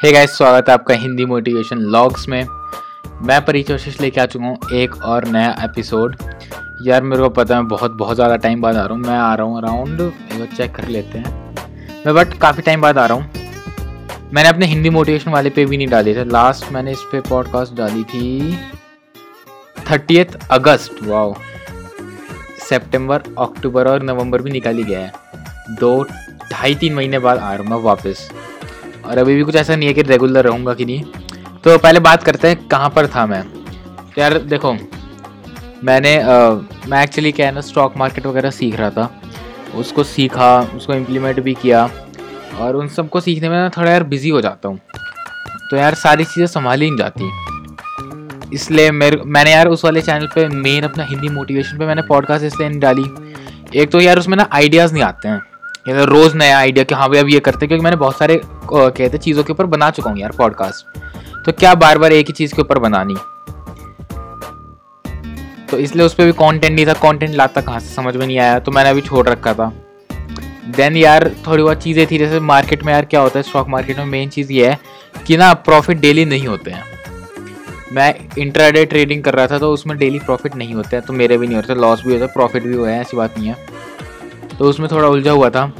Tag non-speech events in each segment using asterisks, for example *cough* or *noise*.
Hey guys स्वागत है आपका हिंदी मोटिवेशन लॉग्स में। मैं परिचोशिश लेके आ चुका हूँ एक और नया एपिसोड यार, मेरे को पता है, बहुत बहुत ज़्यादा टाइम बाद आ रहा हूँ। मैं आ रहा हूँ अराउंड एक बार चेक कर लेते हैं। मैं बट काफ़ी टाइम बाद आ रहा हूँ। मैंने अपने हिंदी मोटिवेशन वाले पे भी नहीं डाली थे। लास्ट मैंने इस पर पॉडकास्ट डाली थी थर्टीथ अगस्त। वाओ सितंबर अक्टूबर और नवंबर भी निकाली गया है। दो, ढाई, तीन महीने बाद आ रहा हूँ मैं वापस। और अभी भी कुछ ऐसा नहीं है कि रेगुलर रहूँगा कि नहीं। तो पहले बात करते हैं कहाँ पर था मैं। तो यार देखो मैंने आ, मैं एक्चुअली क्या है ना स्टॉक मार्केट वगैरह सीख रहा था। उसको सीखा उसको इम्प्लीमेंट भी किया और उन सबको सीखने में ना थोड़ा यार बिज़ी हो जाता हूँ। तो यार सारी चीज़ें संभाली नहीं जाती। इसलिए मेरे मैंने यार उस वाले चैनल पे मेन अपना हिंदी मोटिवेशन पे मैंने पॉडकास्ट इसलिए नहीं डाली। एक तो यार उसमें ना आइडियाज़ नहीं आते हैं। या रोज़ नया आइडिया कि हाँ भाई अब ये करते क्योंकि मैंने बहुत सारे कहते चीज़ों के ऊपर बना चुका हूँ यार पॉडकास्ट तो क्या बार बार एक ही चीज़ के ऊपर बनानी? तो इसलिए उस पर भी कंटेंट नहीं था कंटेंट लाता कहाँ से? समझ में नहीं आया तो मैंने अभी छोड़ रखा था। देन यार थोड़ी बहुत चीज़ें थी, जैसे मार्केट में यार क्या होता है स्टॉक मार्केट में मेन चीज़ ये है कि ना प्रॉफिट डेली नहीं होते हैं। मैं इंट्राडे ट्रेडिंग कर रहा था तो उसमें डेली प्रॉफिट नहीं होते हैं तो मेरे भी नहीं होते लॉस भी होता है प्रॉफिट भी हुआ है, ऐसी बात नहीं है। तो उसमें थोड़ा उलझा हुआ था।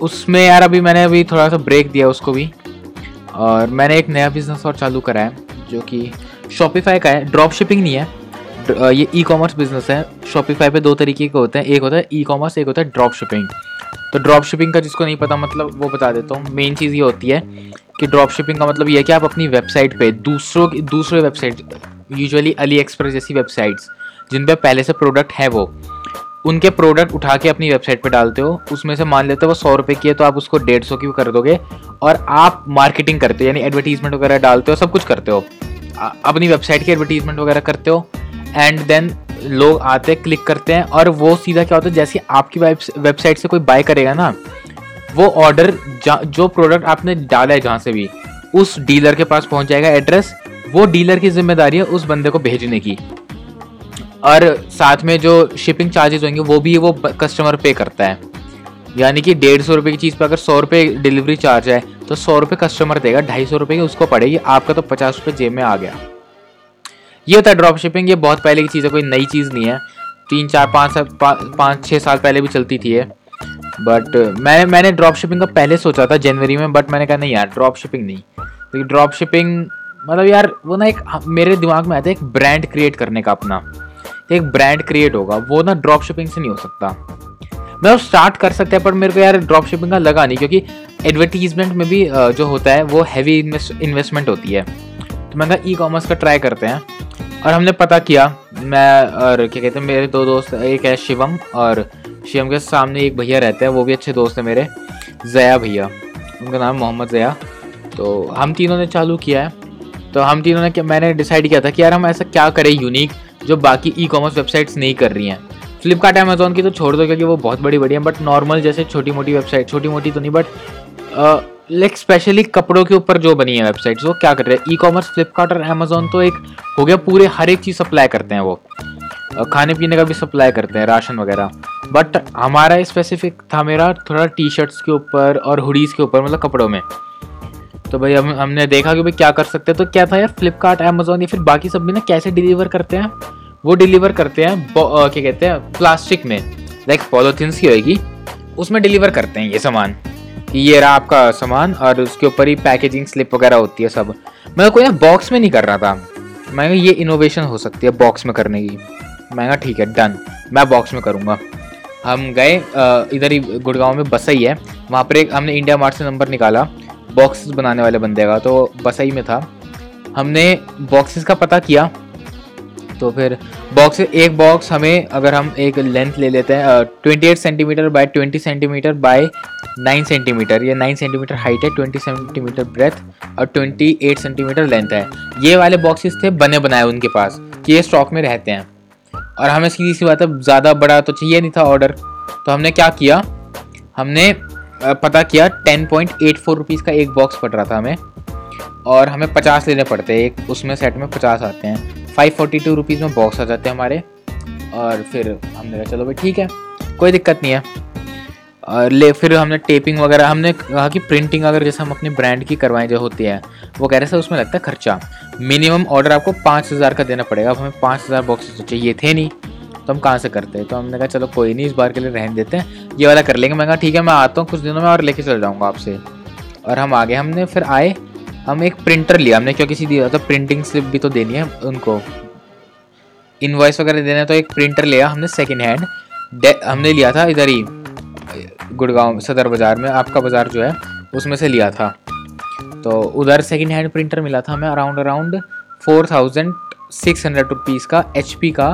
उसमें यार अभी मैंने अभी थोड़ा सा ब्रेक दिया उसको भी। और मैंने एक नया बिज़नेस और चालू करा है, जो कि शॉपिफाई का है। ड्रॉप शिपिंग नहीं है। ये ई कॉमर्स बिज़नेस है। शॉपिफाई पे दो तरीके के होते हैं। एक होता है ई कॉमर्स एक होता है ड्रॉप शिपिंग तो ड्रॉप शिपिंग का जिसको नहीं पता मतलब वो बता देता हूँ। मेन चीज़ ये होती है कि ड्रॉप शिपिंग का मतलब ये है कि आप अपनी वेबसाइट पे दूसरों की दूसरे वेबसाइट यूजुअली अली एक्सप्रेस जैसी वेबसाइट्स जिन पर पहले से प्रोडक्ट है वो उनके प्रोडक्ट उठा के अपनी वेबसाइट पे डालते हो, उसमें से मान लेते हो वो सौ रुपये की है तो आप उसको डेढ़ सौ की कर दोगे और आप मार्केटिंग करते हो, यानी एडवर्टीजमेंट वगैरह डालते हो, सब कुछ करते हो। अपनी वेबसाइट की एडवर्टीजमेंट वगैरह करते हो एंड देन लोग आते हैं क्लिक करते हैं, और वो सीधा क्या होता है, जैसे आपकी वेबसाइट से कोई बाय करेगा ना, वो ऑर्डर जो प्रोडक्ट आपने डाला है जहाँ से भी, उस डीलर के पास पहुँच जाएगा एड्रेस वो डीलर की ज़िम्मेदारी है उस बंदे को भेजने की। और साथ में जो शिपिंग चार्जेस होंगे, वो भी वो कस्टमर पे करता है। यानी कि डेढ़ सौ रुपये की चीज़ पर अगर सौ रुपये डिलीवरी चार्ज है तो सौ रुपये कस्टमर देगा, ढाई सौ रुपये की उसको पड़ेगी, आपका तो पचास रुपये जेब में आ गया। ये है ड्रॉप शिपिंग ये बहुत पहले की चीज़ है, कोई नई चीज़ नहीं है। तीन, चार, पाँच साल पाँच छः साल पहले भी चलती थी ये। बट मैंने मैंने ड्रॉप शिपिंग का पहले सोचा था जनवरी में बट मैंने कहा, नहीं यार ड्रॉप शिपिंग नहीं। क्योंकि ड्रॉप शिपिंग मतलब यार, वो ना एक, मेरे दिमाग में आता है एक ब्रांड क्रिएट करने का अपना। एक ब्रांड क्रिएट होगा, वो ना ड्रॉप शिपिंग से नहीं हो सकता। मतलब स्टार्ट कर सकते हैं, पर मेरे को यार ड्रॉप शिपिंग का लगा नहीं, क्योंकि एडवर्टीजमेंट में भी जो होता है, वो हैवी इन्वेस्टमेंट होती है। तो मैंने कहा ई कॉमर्स का ट्राई करते हैं। और हमने पता किया, मैं और क्या कहते हैं, मेरे दो दोस्त, एक है शिवम और शिवम के सामने एक भैया रहते हैं, वो भी अच्छे दोस्त हैं मेरे, जया भैया। उनका नाम मोहम्मद जया। तो हम तीनों ने चालू किया है। तो हम तीनों ने मैंने डिसाइड किया था कि यार हम ऐसा क्या करें यूनिक जो बाकी ई कॉमर्स वेबसाइट्स नहीं कर रही हैं। फ्लिपकार्ट अमेजोन की तो छोड़ दो क्योंकि वो बहुत बड़ी बड़ी है बट नॉर्मल जैसे छोटी मोटी वेबसाइट छोटी मोटी तो नहीं बट लाइक स्पेशली कपड़ों के ऊपर जो बनी है वेबसाइट्स वो क्या कर रहे हैं? ई कॉमर्स फ्लिपकार्ट और अमेजोन तो एक हो गया पूरे हर एक चीज़ सप्लाई करते हैं वो। खाने पीने का भी सप्लाई करते हैं, राशन वगैरह। बट हमारा स्पेसिफिक था मेरा थोड़ा टी शर्ट्स के ऊपर और हुडीज़ के ऊपर मतलब कपड़ों में। तो भाई हम, हमने देखा कि भाई क्या कर सकते हैं। तो क्या था यार फ्लिपकार्ट अमेजोन या फिर बाकी सब भी ना कैसे डिलीवर करते हैं? वो डिलीवर करते हैं क्या कहते हैं प्लास्टिक में। लाइक पॉलोथिन्स की होगी उसमें डिलीवर करते हैं ये सामान। कि ये रहा आपका सामान और उसके ऊपर ही पैकेजिंग स्लिप वगैरह होती है सब। मैं कोई ना बॉक्स में नहीं कर रहा था। मैं ये इनोवेशन हो सकती है बॉक्स में करने की। मैं ठीक है डन मैं बॉक्स में करूँगा। हम गए इधर ही गुड़गांव में बसई है वहाँ पर एक हमने इंडिया मार्ट से नंबर निकाला। बॉक्सेस बनाने वाले बंदे का तो बसई में था। हमने बॉक्सेस का पता किया तो फिर बॉक्स एक बॉक्स हमें, अगर हम एक लेंथ ले लेते हैं twenty eight centimetre by twenty centimetre by nine centimetre ये नाइन सेंटीमीटर हाइट है ट्वेंटी सेंटीमीटर ब्रेथ और ट्वेंटी एट सेंटीमीटर लेंथ है। ये वाले बॉक्सेस थे बने बनाए उनके पास, कि ये स्टॉक में रहते हैं। और हमें सीधी सी बात है, ज़्यादा बड़ा तो चाहिए नहीं था ऑर्डर तो हमने क्या किया, हमने पता किया ten point eight four rupees का एक बॉक्स पड़ रहा था हमें। और हमें पचास लेने पड़ते हैं, एक उसमें सेट में पचास आते हैं। फाइव फोर्टी टू रुपीज़ में बॉक्स आ जाते हैं हमारे। और फिर हमने कहा, चलो भाई ठीक है, कोई दिक्कत नहीं है। और ले, फिर हमने टेपिंग वगैरह, हमने कहा कि प्रिंटिंग अगर जैसे हम अपने ब्रांड की करवाएँ, जो होती है, वो कह रहे थे उसमें लगता है खर्चा। मिनिमम ऑर्डर आपको पाँच हज़ार का देना पड़ेगा, अब हमें पाँच हज़ार बॉक्सेस तो चाहिए थे नहीं। तो हम कहाँ से करते हैं? तो हमने कहा, चलो कोई नहीं, इस बार के लिए रहने देते हैं। ये वाला कर लेंगे। मैं कहा, ठीक है, मैं आता हूँ कुछ दिनों में और लेके चल जाऊँगा आपसे। और हम आगे, हमने फिर आए, हम एक प्रिंटर लिया हमने, क्योंकि सीधी तो प्रिंटिंग स्लिप भी तो देनी है उनको। इनवॉइस वगैरह देना है तो एक प्रिंटर लिया हमने सेकेंड हैंड हमने लिया था इधर ही, गुड़गांव, सदर बाज़ार में, आपका बाज़ार जो है, उसमें से लिया था। तो उधर सेकेंड हैंड प्रिंटर मिला था हमें around around four thousand six hundred rupees का एचपी का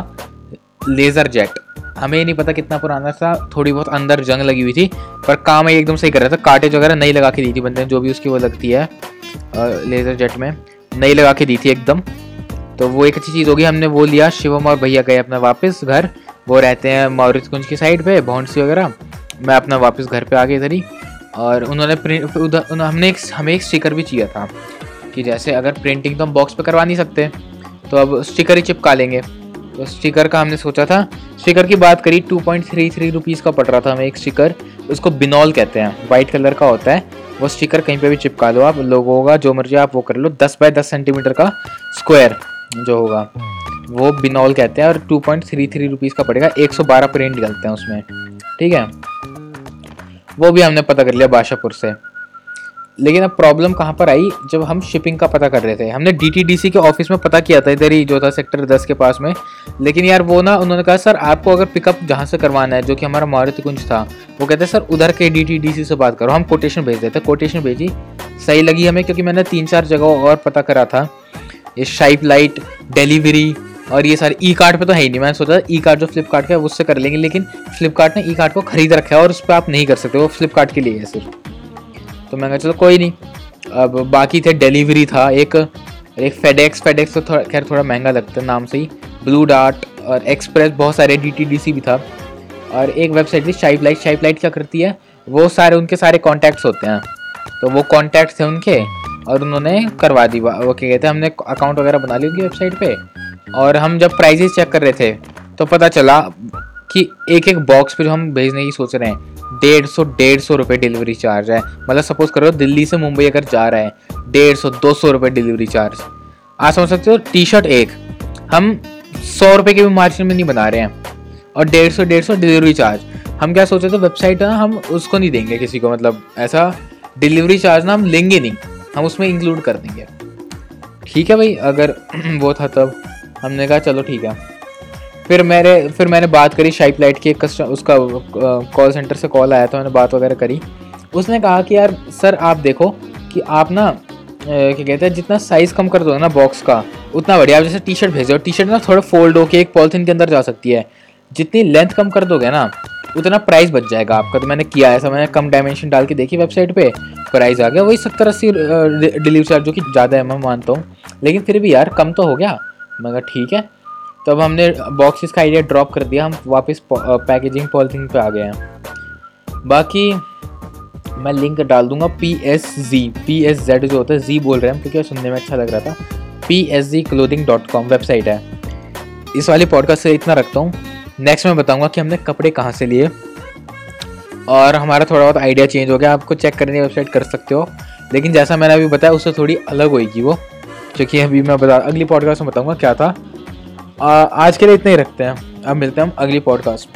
लेज़र जेट। हमें नहीं पता कितना पुराना था, थोड़ी बहुत अंदर जंग लगी हुई थी, पर काम एकदम सही कर रहा था काटेज वगैरह नहीं लगा के दी थी बंदे जो भी उसकी वो लगती है लेज़र जेट में, नहीं लगा के दी थी एकदम। तो वो एक अच्छी चीज़ होगी, हमने वो लिया, शिवम और भैया गए अपना वापस घर, वो रहते हैं मौरित कुंज की साइड पे, भौंसी वगैरह, मैं अपना वापस घर पे आ गया इधर ही, और उन्होंने प्रिंट उधर हमने एक, हमें एक स्टिकर भी चाहिए था, कि जैसे अगर प्रिंटिंग तो हम बॉक्स पे करवा नहीं सकते तो अब स्टिकर ही चिपका लेंगे। स्टिकर का हमने सोचा था। स्टिकर की बात करी two point three three rupees का पड़ रहा था हमें एक स्टिकर उसको बिनॉल कहते हैं वाइट कलर का होता है। वो स्टिकर कहीं पे भी चिपका लो आप, लोगों का, जो मर्ज़ी आप वो कर लो, दस बाय दस सेंटीमीटर का स्क्वायर जो होगा। वो बिनॉल कहते हैं और two point three three rupees का पड़ेगा, एक सौ बारह प्रिंट निकलते हैं उसमें। ठीक है? वो भी हमने पता कर लिया बाशापुर से। लेकिन अब प्रॉब्लम कहाँ पर आई? जब हम शिपिंग का पता कर रहे थे। हमने डीटीडीसी के ऑफ़िस में पता किया था इधर ही, जो था सेक्टर दस के पास में। लेकिन यार वो ना, उन्होंने कहा, सर, आपको अगर पिकअप जहाँ से करवाना है, जो कि हमारा मारुति कुंज था, वो कहते हैं, सर, उधर के डीटीडीसी से बात करो। हम कोटेशन भेज देते कोटेशन भेजी। सही लगी हमें, क्योंकि मैंने तीन चार जगह और पता करा था। ये शाइप लाइट डिलीवरी और ये सारे ई कार्ड पे तो है ही नहीं। मैंने सोचा ई कार्ड जो फ्लिपकार्ट का है, उससे कर लेंगे, लेकिन फ्लिपकार्ट ने ई कार्ड को खरीद रखा है और उस पर आप नहीं कर सकते। वो फ्लिपकार्ट के लिए है सिर्फ़। तो मैंने कहा, चलो कोई नहीं। अब बाकी थे डिलीवरी था, एक एक फेडेक्स फेडेक्स तो थोड़ा, खैर थोड़ा महँगा लगता है नाम से ही। ब्लू डार्ट और एक्सप्रेस बहुत सारे डी भी था। और एक वेबसाइट थी शाइप लाइट शाइप लाइट क्या करती है? वो सारे, उनके सारे कॉन्टैक्ट्स होते हैं। तो वो कॉन्टैक्ट थे उनके और उन्होंने करवा दी। वो क्या कहते हैं, हमने अकाउंट वगैरह बना ली उनकी वेबसाइट पे। और हम जब प्राइजेस चेक कर रहे थे तो पता चला कि एक एक बॉक्स पे जो हम भेजने की सोच रहे हैं डेढ़ सौ डेढ़ सौ रुपये डिलीवरी चार्ज है। मतलब सपोज़ करो दिल्ली से मुंबई अगर जा रहा है, डेढ़ सौ, दो सौ रुपये डिलीवरी चार्ज आप समझ सकते हो टी शर्ट एक। हम सौ रुपये के भी मार्जिन में नहीं बना रहे हैं। और डेढ़ सौ डेढ़ सौ डिलीवरी चार्ज हम क्या सोचे थे वेबसाइट ना, हम उसको नहीं देंगे किसी को। मतलब ऐसा डिलीवरी चार्ज ना हम लेंगे नहीं। हम उसमें इंक्लूड कर देंगे। ठीक है भाई, अगर *clears throat* वो था तब। हमने कहा, चलो ठीक है। फिर मेरे फिर मैंने बात करी शाइप लाइट की कस्टम उसका कॉल सेंटर से कॉल आया था, मैंने बात वगैरह करी। उसने कहा कि यार, सर, आप देखो कि आप ना क्या कहते हैं, जितना साइज़ कम कर दो ना बॉक्स का, उतना बढ़िया। आप जैसे टी शर्ट भेजो टी शर्ट ना थोड़ा फोल्ड होकर एक पॉलिथीन के अंदर जा सकती है। जितनी लेंथ कम कर दोगे ना, उतना प्राइस बच जाएगा आपका। तो मैंने किया ऐसा, मैंने कम डायमेंशन डाल के देखी वेबसाइट पे प्राइस आ गया। वही सत्तर अस्सी डिलीवरी चार्ज जो कि ज़्यादा है, मैं मानता हूँ। लेकिन फिर भी यार, कम तो हो गया, मगर ठीक है। तो अब हमने बॉक्सेस का आइडिया ड्रॉप कर दिया, हम वापस पैकेजिंग पॉलिथिन पे आ गए हैं। बाकी मैं लिंक डाल दूँगा P S G P S Z जो होता है जी बोल रहे हैं क्योंकि सुनने में अच्छा लग रहा था। P S G clothing dot com website है। इस वाली पॉडकास्ट से इतना रखता हूँ। नेक्स्ट मैं बताऊँगा कि हमने कपड़े कहाँ से लिए। और हमारा थोड़ा बहुत आइडिया चेंज हो गया, आपको चेक करने की वेबसाइट कर सकते हो। लेकिन जैसा मैंने अभी बताया, उससे थोड़ी अलग होगी वो। क्योंकि अभी मैं बता, अगली पॉडकास्ट में बताऊँगा क्या था। आज के लिए इतना ही रखते हैं। अब मिलते हैं हम अगली पॉडकास्ट